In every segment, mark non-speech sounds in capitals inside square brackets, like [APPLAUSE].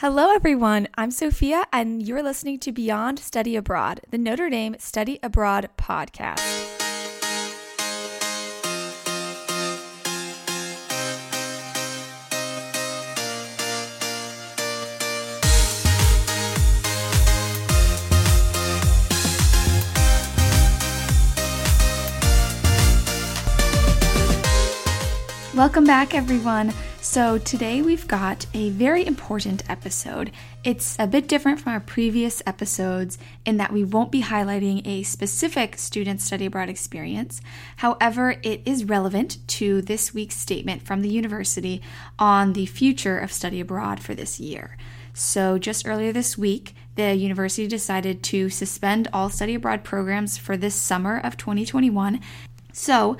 Hello, everyone. I'm Sophia, and you're listening to Beyond Study Abroad, the Notre Dame Study Abroad podcast. Welcome back, everyone. So, today we've got a very important episode. It's a bit different from our previous episodes in that we won't be highlighting a specific student study abroad experience. However, it is relevant to this week's statement from the university on the future of study abroad for this year. So, just earlier this week, the university decided to suspend all study abroad programs for this summer of 2021 so,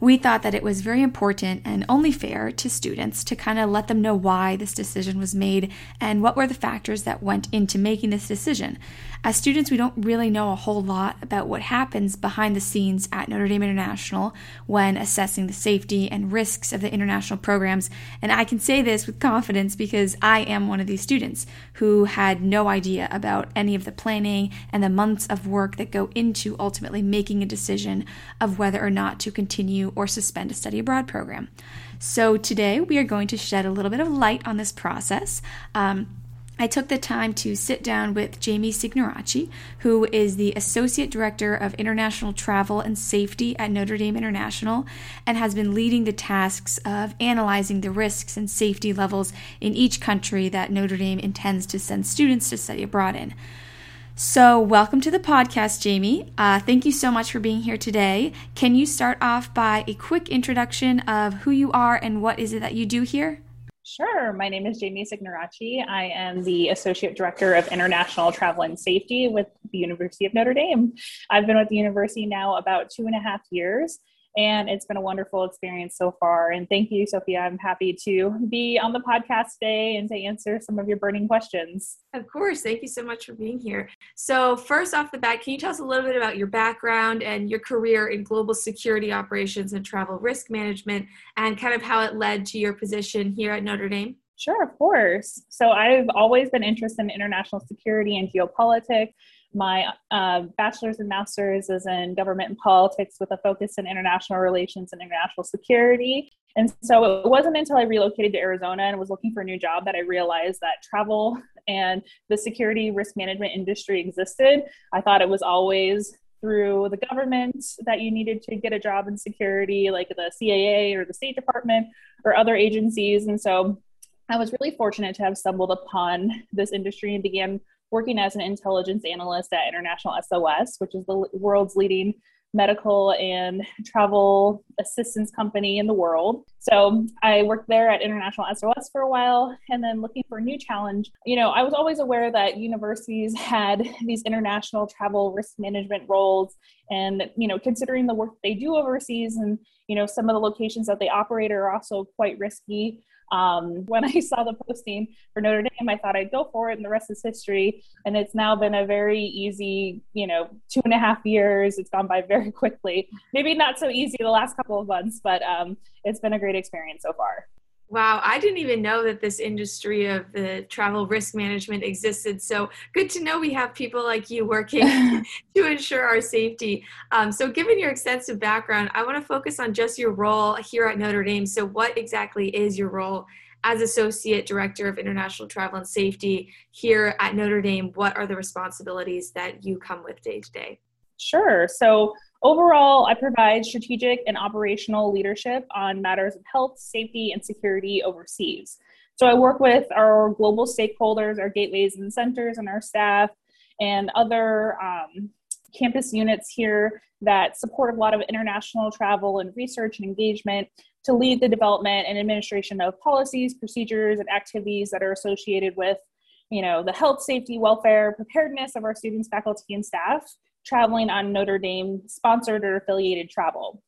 we thought that it was very important and only fair to students to kind of let them know why this decision was made and what were the factors that went into making this decision. As students, we don't really know a whole lot about what happens behind the scenes at Notre Dame International when assessing the safety and risks of the international programs. And I can say this with confidence because I am one of these students who had no idea about any of the planning and the months of work that go into ultimately making a decision of whether or not to continue or suspend a study abroad program. So today we are going to shed a little bit of light on this process. Um, I took the time to sit down with Jamie Signoraci, who is the Associate Director of International Travel and Safety at Notre Dame International and has been leading the tasks of analyzing the risks and safety levels in each country that Notre Dame intends to send students to study abroad in. So, welcome to the podcast, Jamie. Uh, thank you so much for being here today. Can you start off by a quick introduction of who you are and what is it that you do here? Sure. My name is Jamie Signoraci. I am the Associate Director of International Travel and Safety with the University of Notre Dame. I've been with the university now about two and a half years, and it's been a wonderful experience so far. And thank you, Sophia. I'm happy to be on the podcast today and to answer some of your burning questions. Of course. Thank you so much for being here. So, first off the bat, can you tell us a little bit about your background and your career in global security operations and travel risk management and kind of how it led to your position here at Notre Dame? Sure, of course. So, I've always been interested in international security and geopolitics my uh, bachelor's and master's is in government and politics with a focus in international relations and international security. And so it wasn't until I relocated to Arizona and was looking for a new job that I realized that travel and the security risk management industry existed. I thought it was always through the government that you needed to get a job in security, like the CIA or the State Department or other agencies. And so I was really fortunate to have stumbled upon this industry and began working as an intelligence analyst at International SOS, which is the world's leading medical and [LAUGHS] travel assistance company in the world. So I worked there at International SOS for a while and then looking for a new challenge. You know, I was always aware that universities had [LAUGHS] these international travel risk management roles and, you know, considering the work they do overseas and, you know, some of the locations that they operate are also quite risky. Um, [LAUGHS] when I saw the posting for Notre Dame, I thought I'd go for it, and the rest is history. And it's now been a very easy, you know, two and a half years. It's gone by very quickly. Maybe not so easy the last couple of months, but um, it's been a great experience so far. Wow, I didn't even know that this industry of the travel risk management existed. So good to know we have people like you working [LAUGHS] [LAUGHS] to ensure our safety. Um, so, given your extensive background, I want to focus on just your role here at Notre Dame. So, what exactly is your role as Associate Director of International Travel and Safety here at Notre Dame? What are the responsibilities that you come with day to day? Sure. So, Overall, I provide strategic and operational leadership on matters of health, safety, and security overseas. So I work with our global stakeholders, our gateways and centers, and our staff, and other um, campus units here that support a lot of international travel and research and engagement to lead the development and administration of policies, procedures, and activities that are associated with you know the health safety welfare preparedness of our students faculty and staff traveling on Notre Dame sponsored or affiliated travel.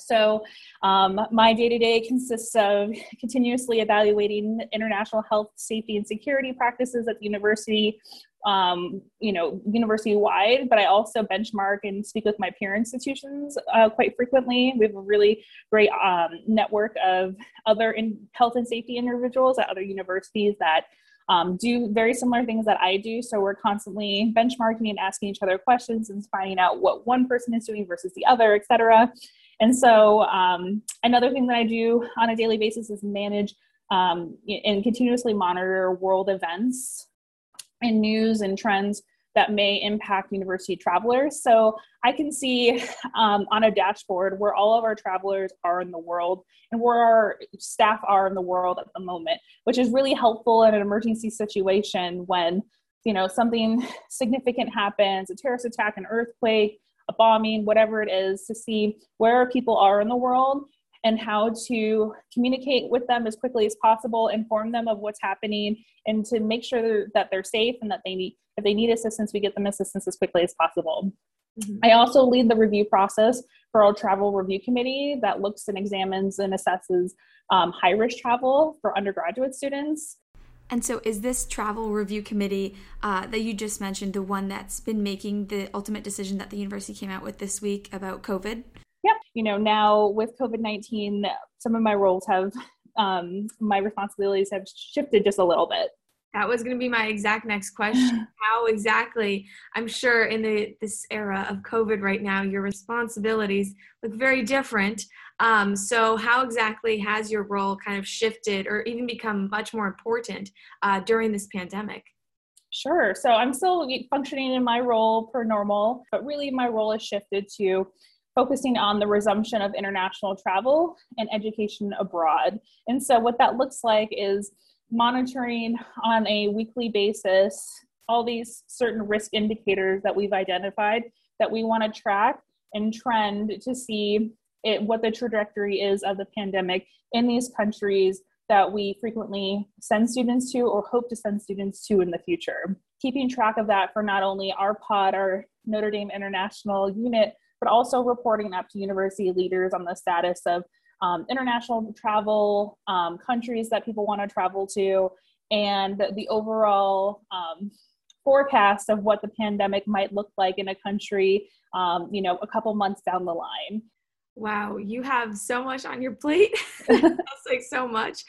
So, um, my day to day consists of [LAUGHS] continuously evaluating international health, safety, and security practices at the university, um, you know, university wide, but I also benchmark and speak with my peer institutions uh, quite frequently. We have a really great um, network of other in health and safety individuals at other universities that um, do very similar things that I do. So we're constantly benchmarking and asking each other questions and finding out what one person is doing versus the other, et cetera. And so um, another thing that I do on a daily basis is manage um, and continuously monitor world events and news and trends that may impact university travelers. So I can see um, on a dashboard where all of our travelers are in the world and where our staff are in the world at the moment, which is really helpful in an emergency situation when you know something significant happens, a terrorist attack, an earthquake, a bombing, whatever it is, to see where people are in the world and how to communicate with them as quickly as possible, inform them of what's happening, and to make sure that they're safe and that they need if they need assistance, we get them assistance as quickly as possible. Mm-hmm. I also lead the review process for our travel review committee that looks and examines and assesses um, high risk travel for undergraduate students. And so, is this travel review committee uh, that you just mentioned the one that's been making the ultimate decision that the university came out with this week about COVID? You know, now with COVID 19, some of my roles have, um, my responsibilities have shifted just a little bit. That was going to be my exact next question. [SIGHS] How exactly, I'm sure in the this era of COVID right now, your responsibilities look very different. Um, so, how exactly has your role kind of shifted or even become much more important uh, during this pandemic? Sure. So, I'm still functioning in my role per normal, but really my role has shifted to focusing on the resumption of international travel and education abroad. And so, what that looks like is monitoring on a weekly basis all these certain risk indicators that we've identified that we want to track and trend to see it, what the trajectory is of the pandemic in these countries that we frequently send students to or hope to send students to in the future. Keeping track of that for not only our pod, our Notre Dame International unit, but also reporting up to university leaders on the status of um, international travel, um, countries that people want to travel to, and the overall um, forecast of what the pandemic might look like in a country, um, you know, a couple months down the line. Wow, you have so much on your plate. [LAUGHS] [LAUGHS] That's like so much.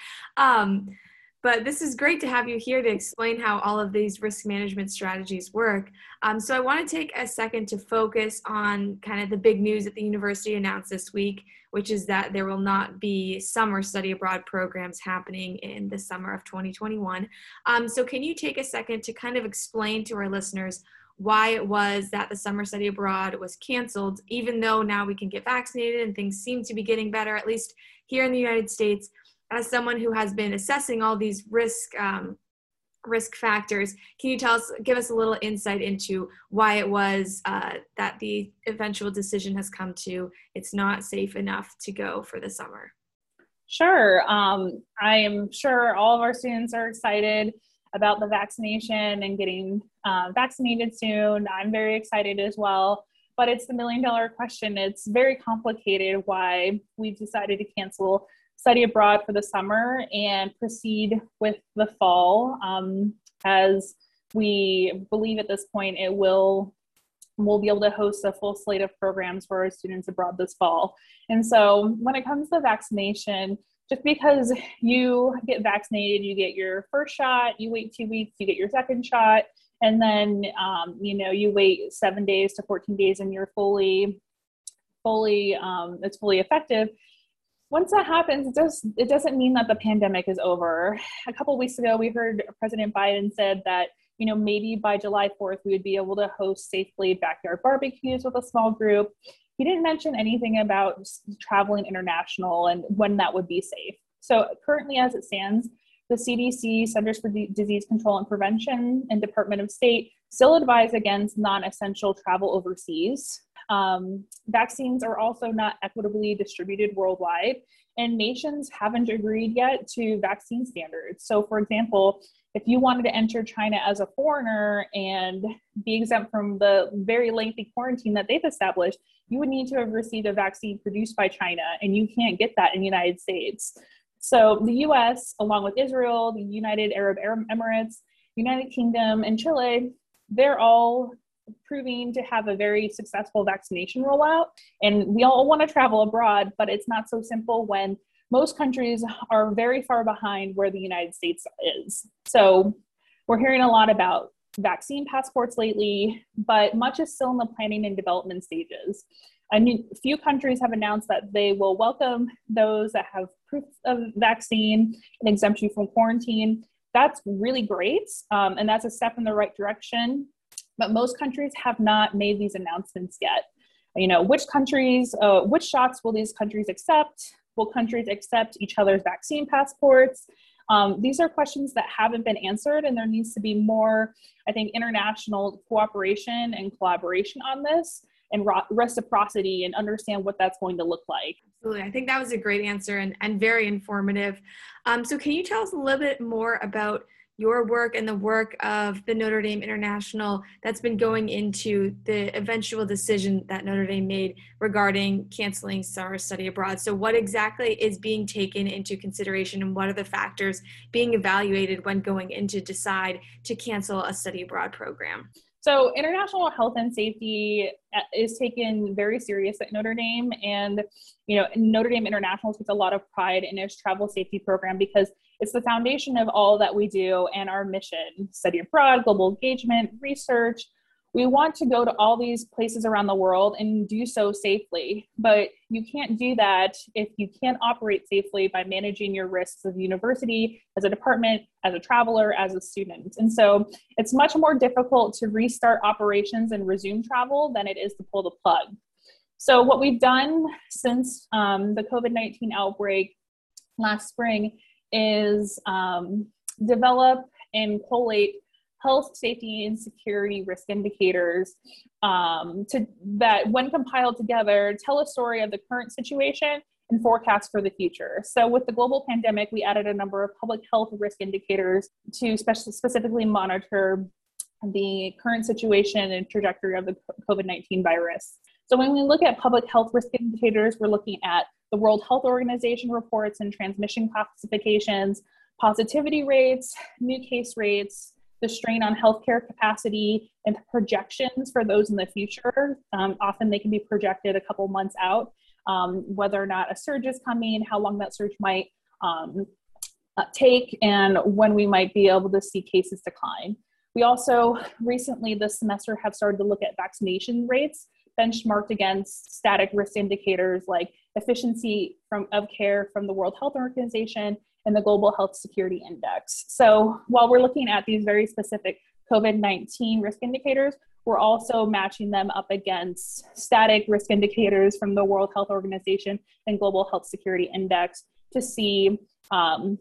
But this is great to have you here to explain how all of these risk management strategies work. Um, so I want to take a second to focus on kind of the big news that the university announced this week, which is that there will not be summer study abroad programs happening in the summer of 2021. Um, so can you take a second to kind of explain to our listeners why it was that the summer study abroad was canceled, even though now we can get vaccinated and things seem to be getting better, at least here in the United States as someone who has been assessing all these risk um, risk factors, can you tell us, give us a little insight into why it was uh, that the eventual decision has come to it's not safe enough to go for the summer? Sure. Um, I am sure all of our students are excited about the vaccination and getting uh, vaccinated soon. I'm very excited as well. But it's the million dollar question. It's very complicated why we decided to cancel study abroad for the summer and proceed with the fall. Um, as we believe at this point it will we'll be able to host a full slate of programs for our students abroad this fall. And so when it comes to vaccination just because you get vaccinated you get your first shot you wait two weeks you get your second shot and then um, you know you wait seven days to 14 days and you're fully fully um, it's fully effective once that happens, it does it doesn't mean that the pandemic is over. A couple weeks ago, we heard President Biden said that you know maybe by July 4th we would be able to host safely backyard barbecues with a small group. He didn't mention anything about traveling international and when that would be safe. So currently, as it stands, the CDC, Centers for Disease Control and Prevention, and Department of State still advise against non-essential travel overseas. Um, vaccines are also not equitably distributed worldwide, and nations haven't agreed yet to vaccine standards. So, for example, if you wanted to enter China as a foreigner and be exempt from the very lengthy quarantine that they've established, you would need to have received a vaccine produced by China, and you can't get that in the United States. So, the US, along with Israel, the United Arab Emirates, United Kingdom, and Chile, they're all proving to have a very successful vaccination rollout. And we all want to travel abroad, but it's not so simple when most countries are very far behind where the United States is. So We're hearing a lot about vaccine passports lately, but much is still in the planning and development stages. A few countries have announced that they will welcome those that have proof of vaccine and exempt you from quarantine. That's really great, um, and that's a step in the right direction. But most countries have not made these announcements yet. You know, which countries, uh, which shots will these countries accept? Will countries accept each other's vaccine passports? Um, these are questions that haven't been answered, and there needs to be more, I think, international cooperation and collaboration on this and reciprocity and understand what that's going to look like. Absolutely. I think that was a great answer and, and very informative. Um, so, can you tell us a little bit more about your work and the work of the Notre Dame International that's been going into the eventual decision that Notre Dame made regarding canceling summer study abroad. So, what exactly is being taken into consideration, and what are the factors being evaluated when going in to decide to cancel a study abroad program? So, international health and safety uh, is taken very serious at Notre Dame, and you know, Notre Dame International takes a lot of pride in its travel safety program because it's the foundation of all that we do and our mission: study abroad, global engagement, research, we want to go to all these places around the world and do so safely. But you can't do that if you can't operate safely by managing your risks as a university as a department as a traveler as a student. And so it's much more difficult to restart operations and resume travel than it is to pull the plug. So what we've done since um, the covid-19 outbreak last spring is um, develop and collate health, safety, and security risk indicators um, to, that, when compiled together, tell a story of the current situation and forecast for the future. So, with the global pandemic, we added a number of public health risk indicators to spe- specifically monitor the current situation and trajectory of the COVID 19 virus. So, when we look at public health risk indicators, we're looking at the World Health Organization reports and transmission classifications, positivity rates, new case rates, the strain on healthcare capacity and projections for those in the future. Um, often they can be projected a couple months out, um, whether or not a surge is coming, how long that surge might um, uh, take, and when we might be able to see cases decline. We also recently this semester have started to look at vaccination rates benchmarked against static risk indicators like efficiency from, of care from the World Health Organization and the Global Health Security Index. So while we're looking at these very specific COVID 19 risk indicators, we're also matching them up against static risk indicators from the World Health Organization and Global Health Security Index to see, um,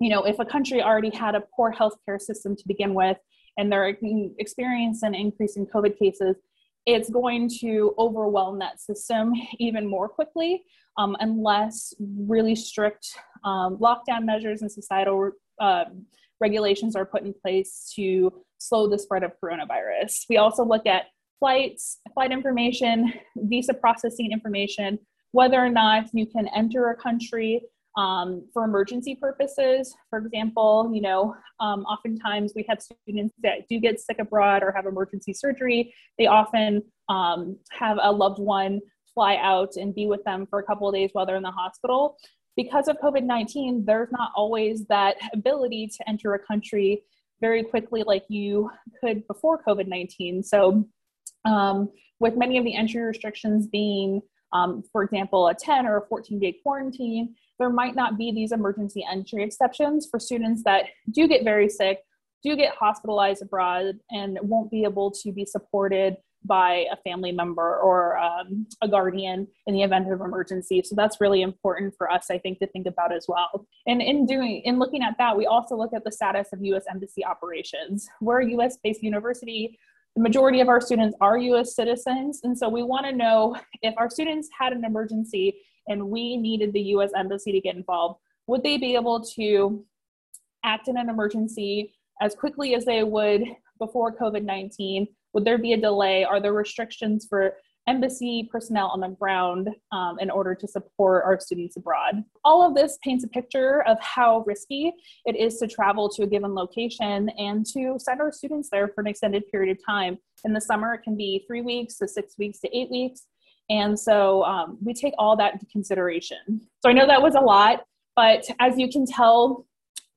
you know, if a country already had a poor healthcare system to begin with and they're experiencing an increase in COVID cases, it's going to overwhelm that system even more quickly um, unless really strict um, lockdown measures and societal uh, regulations are put in place to slow the spread of coronavirus. We also look at flights, flight information, visa processing information, whether or not you can enter a country um, for emergency purposes. For example, you know, um, oftentimes we have students that do get sick abroad or have emergency surgery. They often um, have a loved one fly out and be with them for a couple of days while they're in the hospital. Because of COVID 19, there's not always that ability to enter a country very quickly like you could before COVID 19. So, um, with many of the entry restrictions being, um, for example, a 10 or a 14 day quarantine, there might not be these emergency entry exceptions for students that do get very sick, do get hospitalized abroad, and won't be able to be supported by a family member or um, a guardian in the event of emergency. So that's really important for us, I think, to think about as well. And in doing, in looking at that, we also look at the status of U.S. embassy operations. We're a U.S.-based university. The majority of our students are U.S. citizens, and so we want to know if our students had an emergency and we needed the US Embassy to get involved, would they be able to act in an emergency as quickly as they would before COVID 19? Would there be a delay? Are there restrictions for embassy personnel on the ground um, in order to support our students abroad. All of this paints a picture of how risky it is to travel to a given location and to send our students there for an extended period of time. In the summer, it can be three weeks to six weeks to eight weeks. And so um, we take all that into consideration. So I know that was a lot, but as you can tell,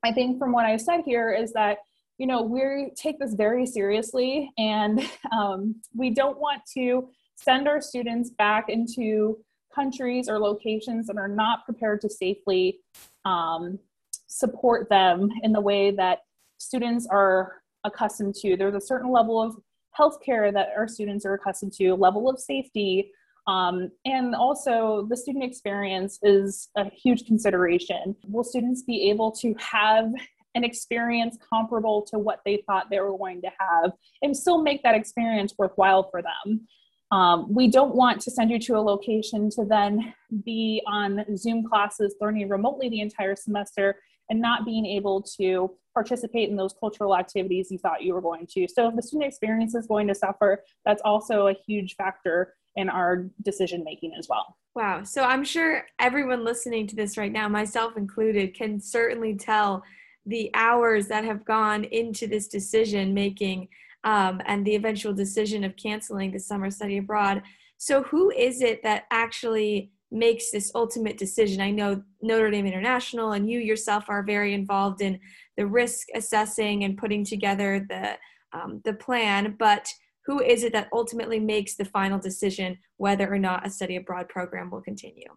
I think from what I said here is that you know, we take this very seriously and um, we don't want to send our students back into countries or locations that are not prepared to safely um, support them in the way that students are accustomed to. There's a certain level of healthcare that our students are accustomed to, level of safety, um, and also the student experience is a huge consideration. Will students be able to have an experience comparable to what they thought they were going to have and still make that experience worthwhile for them? Um, we don't want to send you to a location to then be on Zoom classes learning remotely the entire semester and not being able to participate in those cultural activities you thought you were going to. So if the student experience is going to suffer, that's also a huge factor in our decision making as well. Wow. So I'm sure everyone listening to this right now, myself included, can certainly tell the hours that have gone into this decision making um, and the eventual decision of canceling the summer study abroad. So, who is it that actually makes this ultimate decision? I know Notre Dame International and you yourself are very involved in the risk assessing and putting together the um, the plan, but who is it that ultimately makes the final decision whether or not a study abroad program will continue?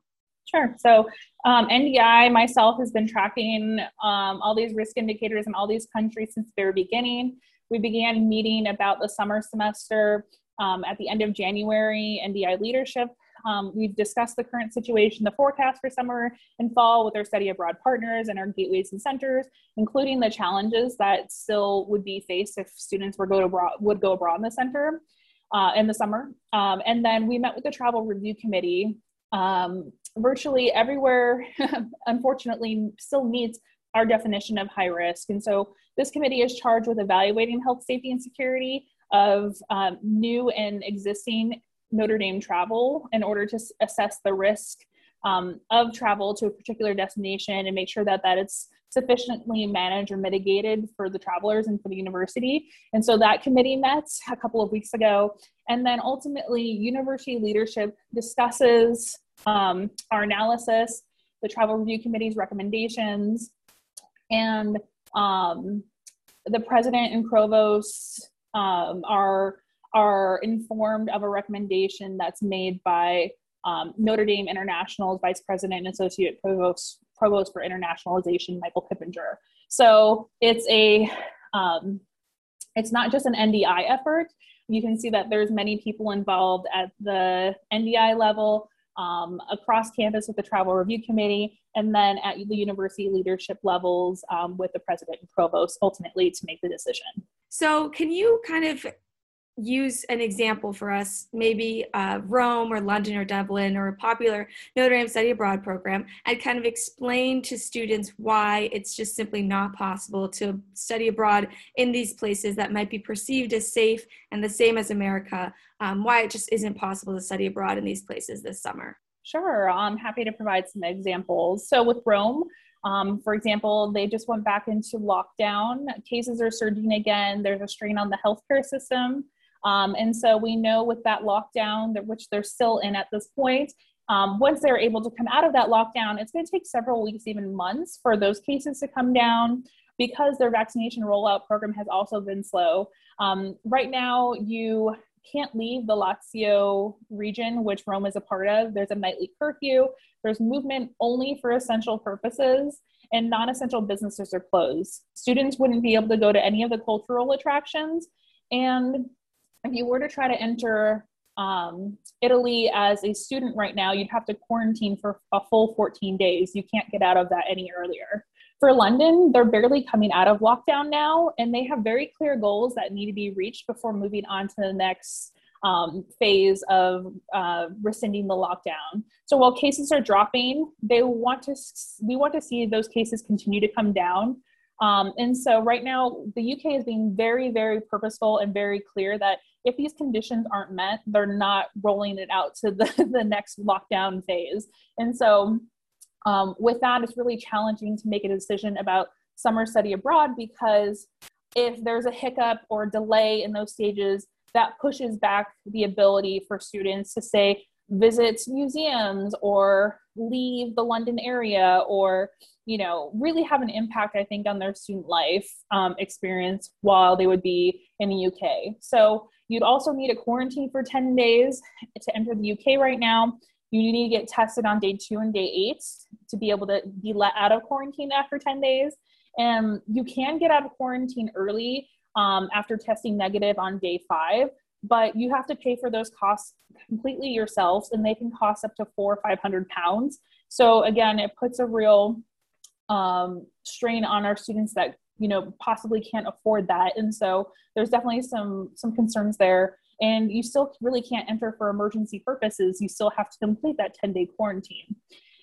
Sure. So um, NDI myself has been tracking um, all these risk indicators in all these countries since the very beginning. We began meeting about the summer semester um, at the end of January. NDI leadership um, we've discussed the current situation, the forecast for summer and fall with our study abroad partners and our gateways and centers, including the challenges that still would be faced if students were go abroad, would go abroad in the center uh, in the summer. Um, and then we met with the travel review committee. Um, virtually everywhere, [LAUGHS] unfortunately, still meets our definition of high risk. And so this committee is charged with evaluating health, safety, and security of um, new and existing Notre Dame travel in order to assess the risk um, of travel to a particular destination and make sure that that it's sufficiently managed or mitigated for the travelers and for the university. And so that committee met a couple of weeks ago. And then ultimately, university leadership discusses um, our analysis, the travel review committee's recommendations, and um, the president and provost um, are are informed of a recommendation that's made by um, Notre Dame International's Vice President and Associate Provost, Provost for Internationalization, Michael Pippenger. So it's a um, it's not just an NDI effort. You can see that there's many people involved at the NDI level, um, across campus with the travel review committee, and then at the university leadership levels um, with the president and provost ultimately to make the decision. So, can you kind of use an example for us, maybe uh, Rome or London or Dublin or a popular Notre Dame study abroad program, and kind of explain to students why it's just simply not possible to study abroad in these places that might be perceived as safe and the same as America, um, why it just isn't possible to study abroad in these places this summer. Sure, I'm happy to provide some examples. So with Rome, um, for example, they just went back into lockdown. Cases are surging again. There's a strain on the healthcare system. Um, and so we know with that lockdown, which they're still in at this point, um, once they're able to come out of that lockdown, it's going to take several weeks, even months, for those cases to come down because their vaccination rollout program has also been slow. Um, right now, you can't leave the Lazio region, which Rome is a part of. There's a nightly curfew. There's movement only for essential purposes, and non essential businesses are closed. Students wouldn't be able to go to any of the cultural attractions. And if you were to try to enter um, Italy as a student right now, you'd have to quarantine for a full 14 days. You can't get out of that any earlier. For London, they're barely coming out of lockdown now, and they have very clear goals that need to be reached before moving on to the next um, phase of uh, rescinding the lockdown. So while cases are dropping, they want to we want to see those cases continue to come down. Um, and so right now, the UK is being very, very purposeful and very clear that if these conditions aren't met, they're not rolling it out to the, [LAUGHS] the next lockdown phase. And so um, with that, it's really challenging to make a decision about summer study abroad because if there's a hiccup or delay in those stages, that pushes back the ability for students to say, visit museums or leave the London area or you know, really have an impact, I think, on their student life um, experience while they would be in the UK. So you'd also need a quarantine for 10 days to enter the UK right now. You need to get tested on day two and day eight to be able to be let out of quarantine after 10 days. And you can get out of quarantine early um, after testing negative on day five, but you have to pay for those costs completely yourselves, and they can cost up to four or 500 pounds. So again, it puts a real um, strain on our students that you know possibly can't afford that. And so there's definitely some some concerns there. And you still really can't enter for emergency purposes. You still have to complete that 10 day quarantine.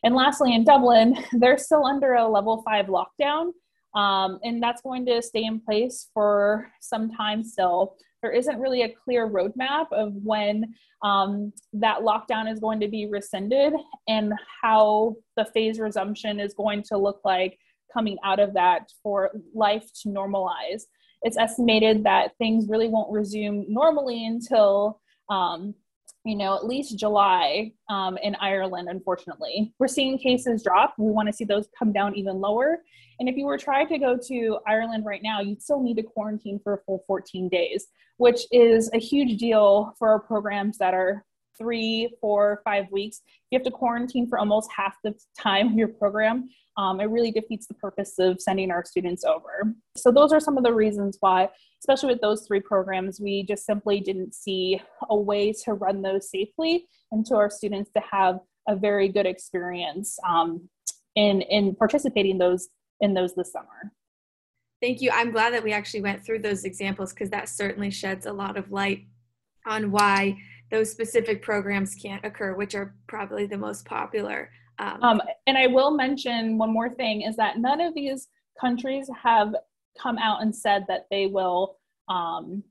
And lastly in dublin [LAUGHS] they're still under a level 5 lockdown um, and that's going to stay in place for some time still there isn't really a clear roadmap of when um, that lockdown is going to be rescinded and how the phase resumption is going to look like coming out of that for life to normalize. It's estimated that things really won't resume normally until um, you know, at least July um, in Ireland, unfortunately. We're seeing cases drop. We want to see those come down even lower. And if you were trying to go to Ireland right now, you'd still need to quarantine for a full 14 days, which is a huge deal for our programs that are three, four, five weeks. You have to quarantine for almost half the time of your program. Um, it really defeats the purpose of sending our students over. So, those are some of the reasons why, especially with those three programs, we just simply didn't see a way to run those safely and to our students to have a very good experience um, in, in participating those in those this summer. Thank you. I'm glad that we actually went through those examples because that certainly sheds a lot of light on why those specific programs can't occur, which are probably the most popular. Um, um, and I will mention one more thing is that none of these countries have come out and said that they will um,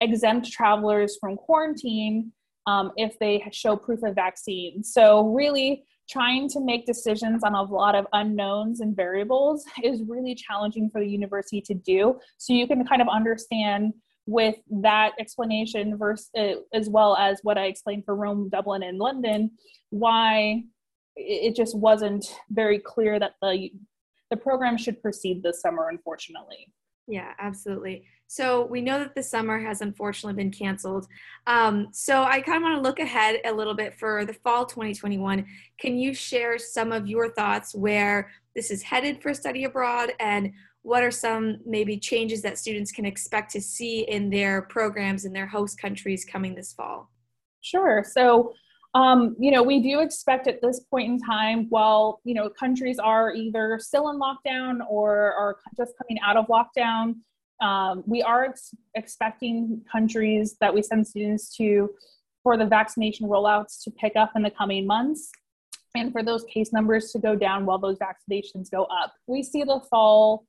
exempt travelers from quarantine um, if they show proof of vaccine. So, really, trying to make decisions on a lot of unknowns and variables [LAUGHS] is really challenging for the university to do. So, you can kind of understand with that explanation versus uh, as well as what I explained for Rome, Dublin, and London, why it just wasn't very clear that the the program should proceed this summer, unfortunately. Yeah, absolutely. So we know that the summer has unfortunately been canceled. Um, so I kind of want to look ahead a little bit for the fall 2021. Can you share some of your thoughts where this is headed for study abroad and what are some maybe changes that students can expect to see in their programs in their host countries coming this fall? Sure. So, um, you know, we do expect at this point in time, while, you know, countries are either still in lockdown or are just coming out of lockdown, um, we are ex- expecting countries that we send students to for the vaccination rollouts to pick up in the coming months and for those case numbers to go down while those vaccinations go up. We see the fall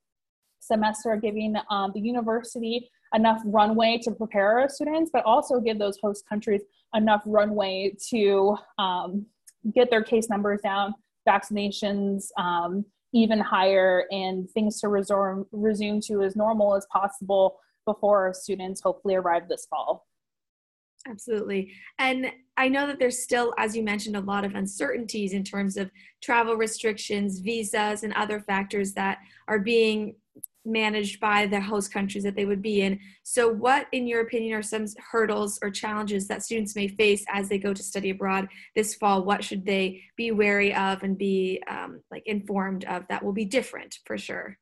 semester, giving um, the university enough runway to prepare our students, but also give those host countries enough runway to um, get their case numbers down, vaccinations um, even higher, and things to resume, resume to as normal as possible before our students hopefully arrive this fall. Absolutely. And I know that there's still, as you mentioned, a lot of uncertainties in terms of travel restrictions, visas, and other factors that are being managed by the host countries that they would be in. So, what, in your opinion, are some hurdles or challenges that students may face as they go to study abroad this fall? What should they be wary of and be um, like informed of that will be different for sure?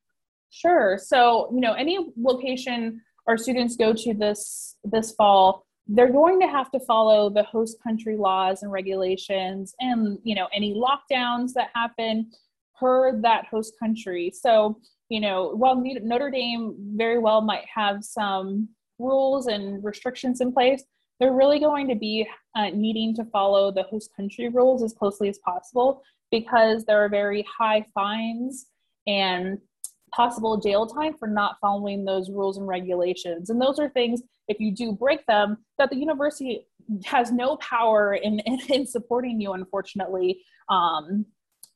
Sure. So, you know, any location our students go to this this fall, they're going to have to follow the host country laws and regulations, and you know, any lockdowns that happen per that host country. So you know, while Notre Dame very well might have some rules and restrictions in place, they're really going to be uh, needing to follow the host country rules as closely as possible because there are very high fines and possible jail time for not following those rules and regulations. And those are things, if you do break them, that the university has no power in, in, [LAUGHS] in supporting you, unfortunately. Um,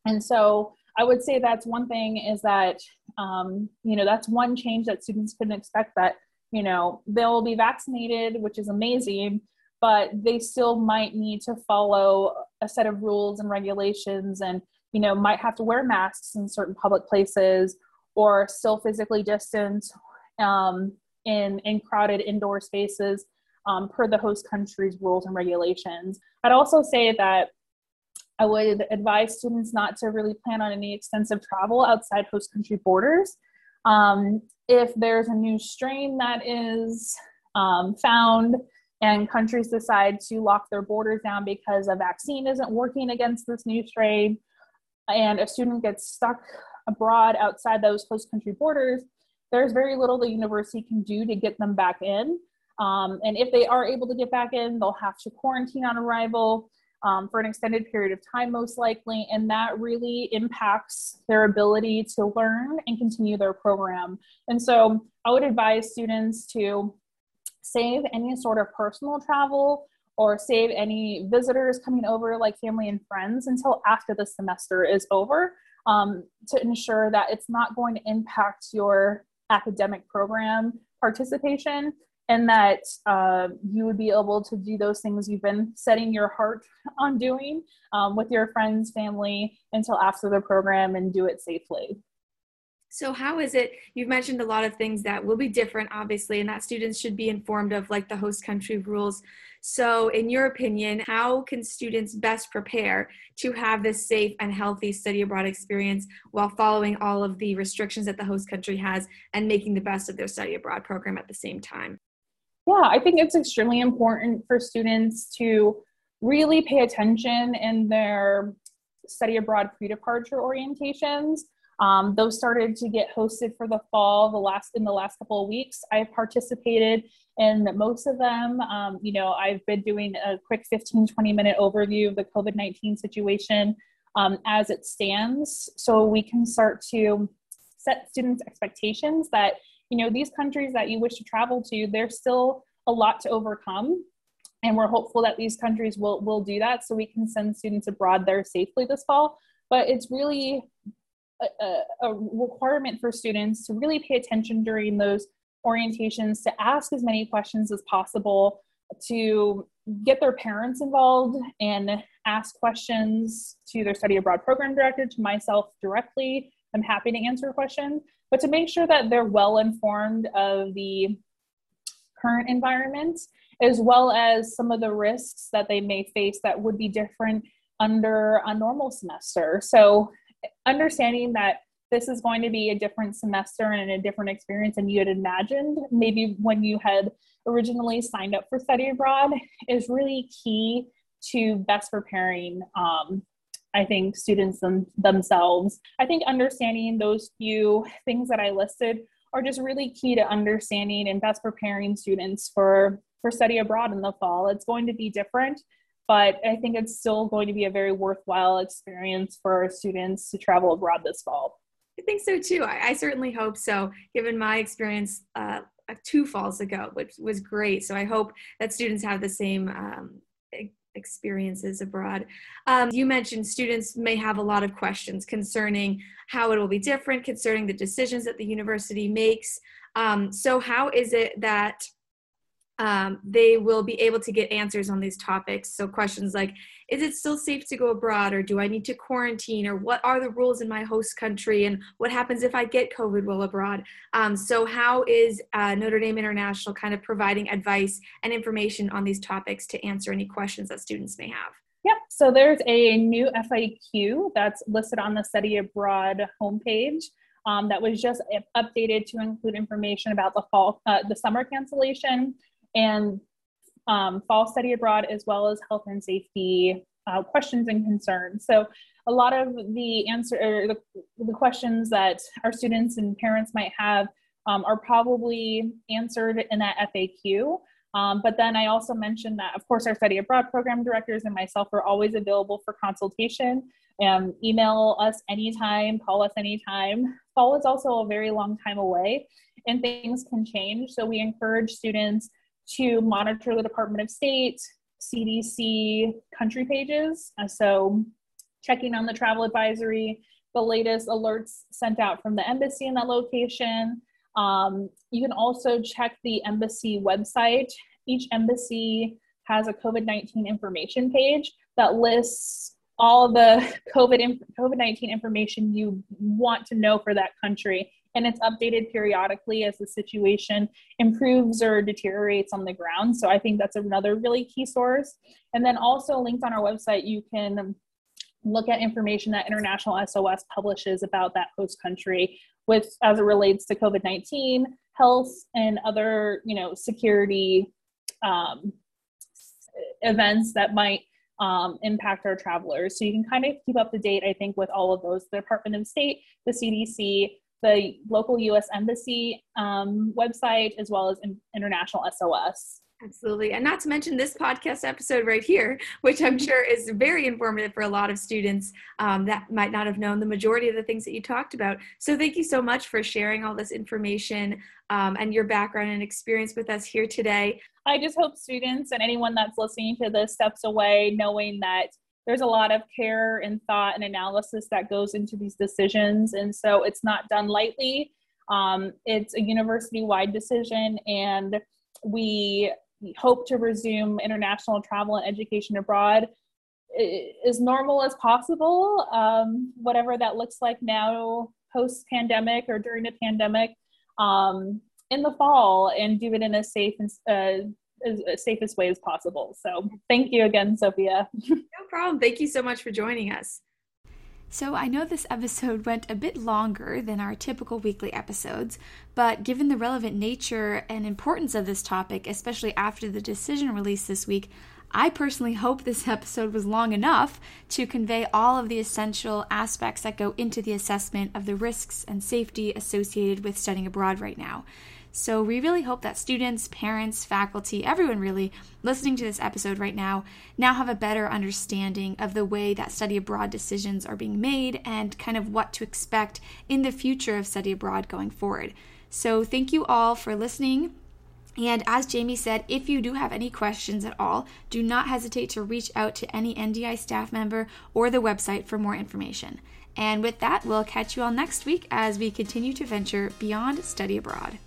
and so I would say that's one thing is that, um, you know, that's one change that students couldn't expect that, you know, they'll be vaccinated, which is amazing, but they still might need to follow a set of rules and regulations and, you know, might have to wear masks in certain public places or still physically distance um, in, in crowded indoor spaces um, per the host country's rules and regulations. I'd also say that I would advise students not to really plan on any extensive travel outside host country borders. Um, if there's a new strain that is um, found and countries decide to lock their borders down because a vaccine isn't working against this new strain, and a student gets stuck abroad outside those host country borders, there's very little the university can do to get them back in. Um, and if they are able to get back in, they'll have to quarantine on arrival um, for an extended period of time, most likely. And that really impacts their ability to learn and continue their program. And so I would advise students to save any sort of personal travel or save any visitors coming over, like family and friends, until after the semester is over um, to ensure that it's not going to impact your academic program participation and that uh, you would be able to do those things you've been setting your heart on doing um, with your friends, family until after the program and do it safely. So, how is it? You've mentioned a lot of things that will be different, obviously, and that students should be informed of, like the host country rules. So, in your opinion, how can students best prepare to have this safe and healthy study abroad experience while following all of the restrictions that the host country has and making the best of their study abroad program at the same time? Yeah, I think it's extremely important for students to really pay attention in their study abroad pre departure orientations um, those started to get hosted for the fall the last in the last couple of weeks. I've participated in most of them. Um, you know, I've been doing a quick 15, 20 minute overview of the COVID 19 situation um, as it stands so we can start to set students' expectations that, you know, these countries that you wish to travel to, there's still a lot to overcome. And we're hopeful that these countries will, will do that so we can send students abroad there safely this fall. But it's really a, a requirement for students to really pay attention during those orientations to ask as many questions as possible to get their parents involved and ask questions to their study abroad program director to myself directly i'm happy to answer questions but to make sure that they're well informed of the current environment as well as some of the risks that they may face that would be different under a normal semester so understanding that this is going to be a different semester and a different experience than you had imagined, maybe when you had originally signed up for study abroad, is really key to best preparing. Um, I think students them, themselves. I think understanding those few things that I listed are just really key to understanding and best preparing students for for study abroad in the fall. It's going to be different but I think it's still going to be a very worthwhile experience for students to travel abroad this fall. I think so too. I, I certainly hope so, given my experience uh, two falls ago, which was great. So I hope that students have the same um, experiences abroad. Um, you mentioned students may have a lot of questions concerning how it will be different, concerning the decisions that the university makes. Um, so, how is it that um, they will be able to get answers on these topics. So, questions like Is it still safe to go abroad, or do I need to quarantine, or what are the rules in my host country, and what happens if I get COVID while abroad? Um, so, how is uh, Notre Dame International kind of providing advice and information on these topics to answer any questions that students may have? Yep. So there's a new FAQ that's listed on the Study Abroad homepage. Um, that was just updated to include information about the fall, uh, the summer cancellation, and um, fall study abroad, as well as health and safety uh, questions and concerns. So a lot of the answer or the, the questions that our students and parents might have um, are probably answered in that FAQ. Um, but then I also mentioned that, of course, our study abroad program directors and myself are always available for consultation. And email us anytime, call us anytime. Fall is also a very long time away and things can change. So we encourage students to monitor the Department of State, CDC country pages. Uh, so, checking on the travel advisory, the latest alerts sent out from the embassy in that location. Um, you can also check the embassy website. Each embassy has a COVID 19 information page that lists all the [LAUGHS] COVID COVID nineteen information you want to know for that country, and it's updated periodically as the situation improves or deteriorates on the ground. So I think that's another really key source. And then also linked on our website, you can look at information that International SOS publishes about that host country with as it relates to COVID-19, health, and other, you know, security um, events that might um, impact our travelers. So you can kind of keep up to date, I think, with all of those. The Department of State, the CDC, the local U.S. Embassy um, website, as well as International SOS. Absolutely. And not to mention this podcast episode right here, which I'm sure is very informative for a lot of students um, that might not have known the majority of the things that you talked about. So thank you so much for sharing all this information um, and your background and experience with us here today. I just hope students and anyone that's listening to this steps away knowing that there's a lot of care and thought and analysis that goes into these decisions. And so it's not done lightly. Um, it's a university wide decision, and we hope to resume international travel and education abroad as normal as possible, um, whatever that looks like now post pandemic or during the pandemic um, in the fall, and do it in a safe and uh, as, safest way as possible. So thank you again, Sophia. [LAUGHS] no problem. Thank you so much for joining us. So, I know this episode went a bit longer than our typical weekly episodes, but given the relevant nature and importance of this topic, especially after the decision release this week, I personally hope this [LAUGHS] episode was long enough to convey all of the essential aspects that go into the assessment of the risks and safety associated with studying abroad right now. So, we really hope that students, parents, faculty, everyone really listening to this episode right now now have a better understanding of the way that study abroad decisions are being made and kind of what to expect in the future of study abroad going forward. So, thank you all for listening. And as Jamie said, if you do have any questions at all, do not hesitate to reach out to any NDI staff member or the website for more information. And with that, we'll catch you all next week as we continue to venture beyond study abroad.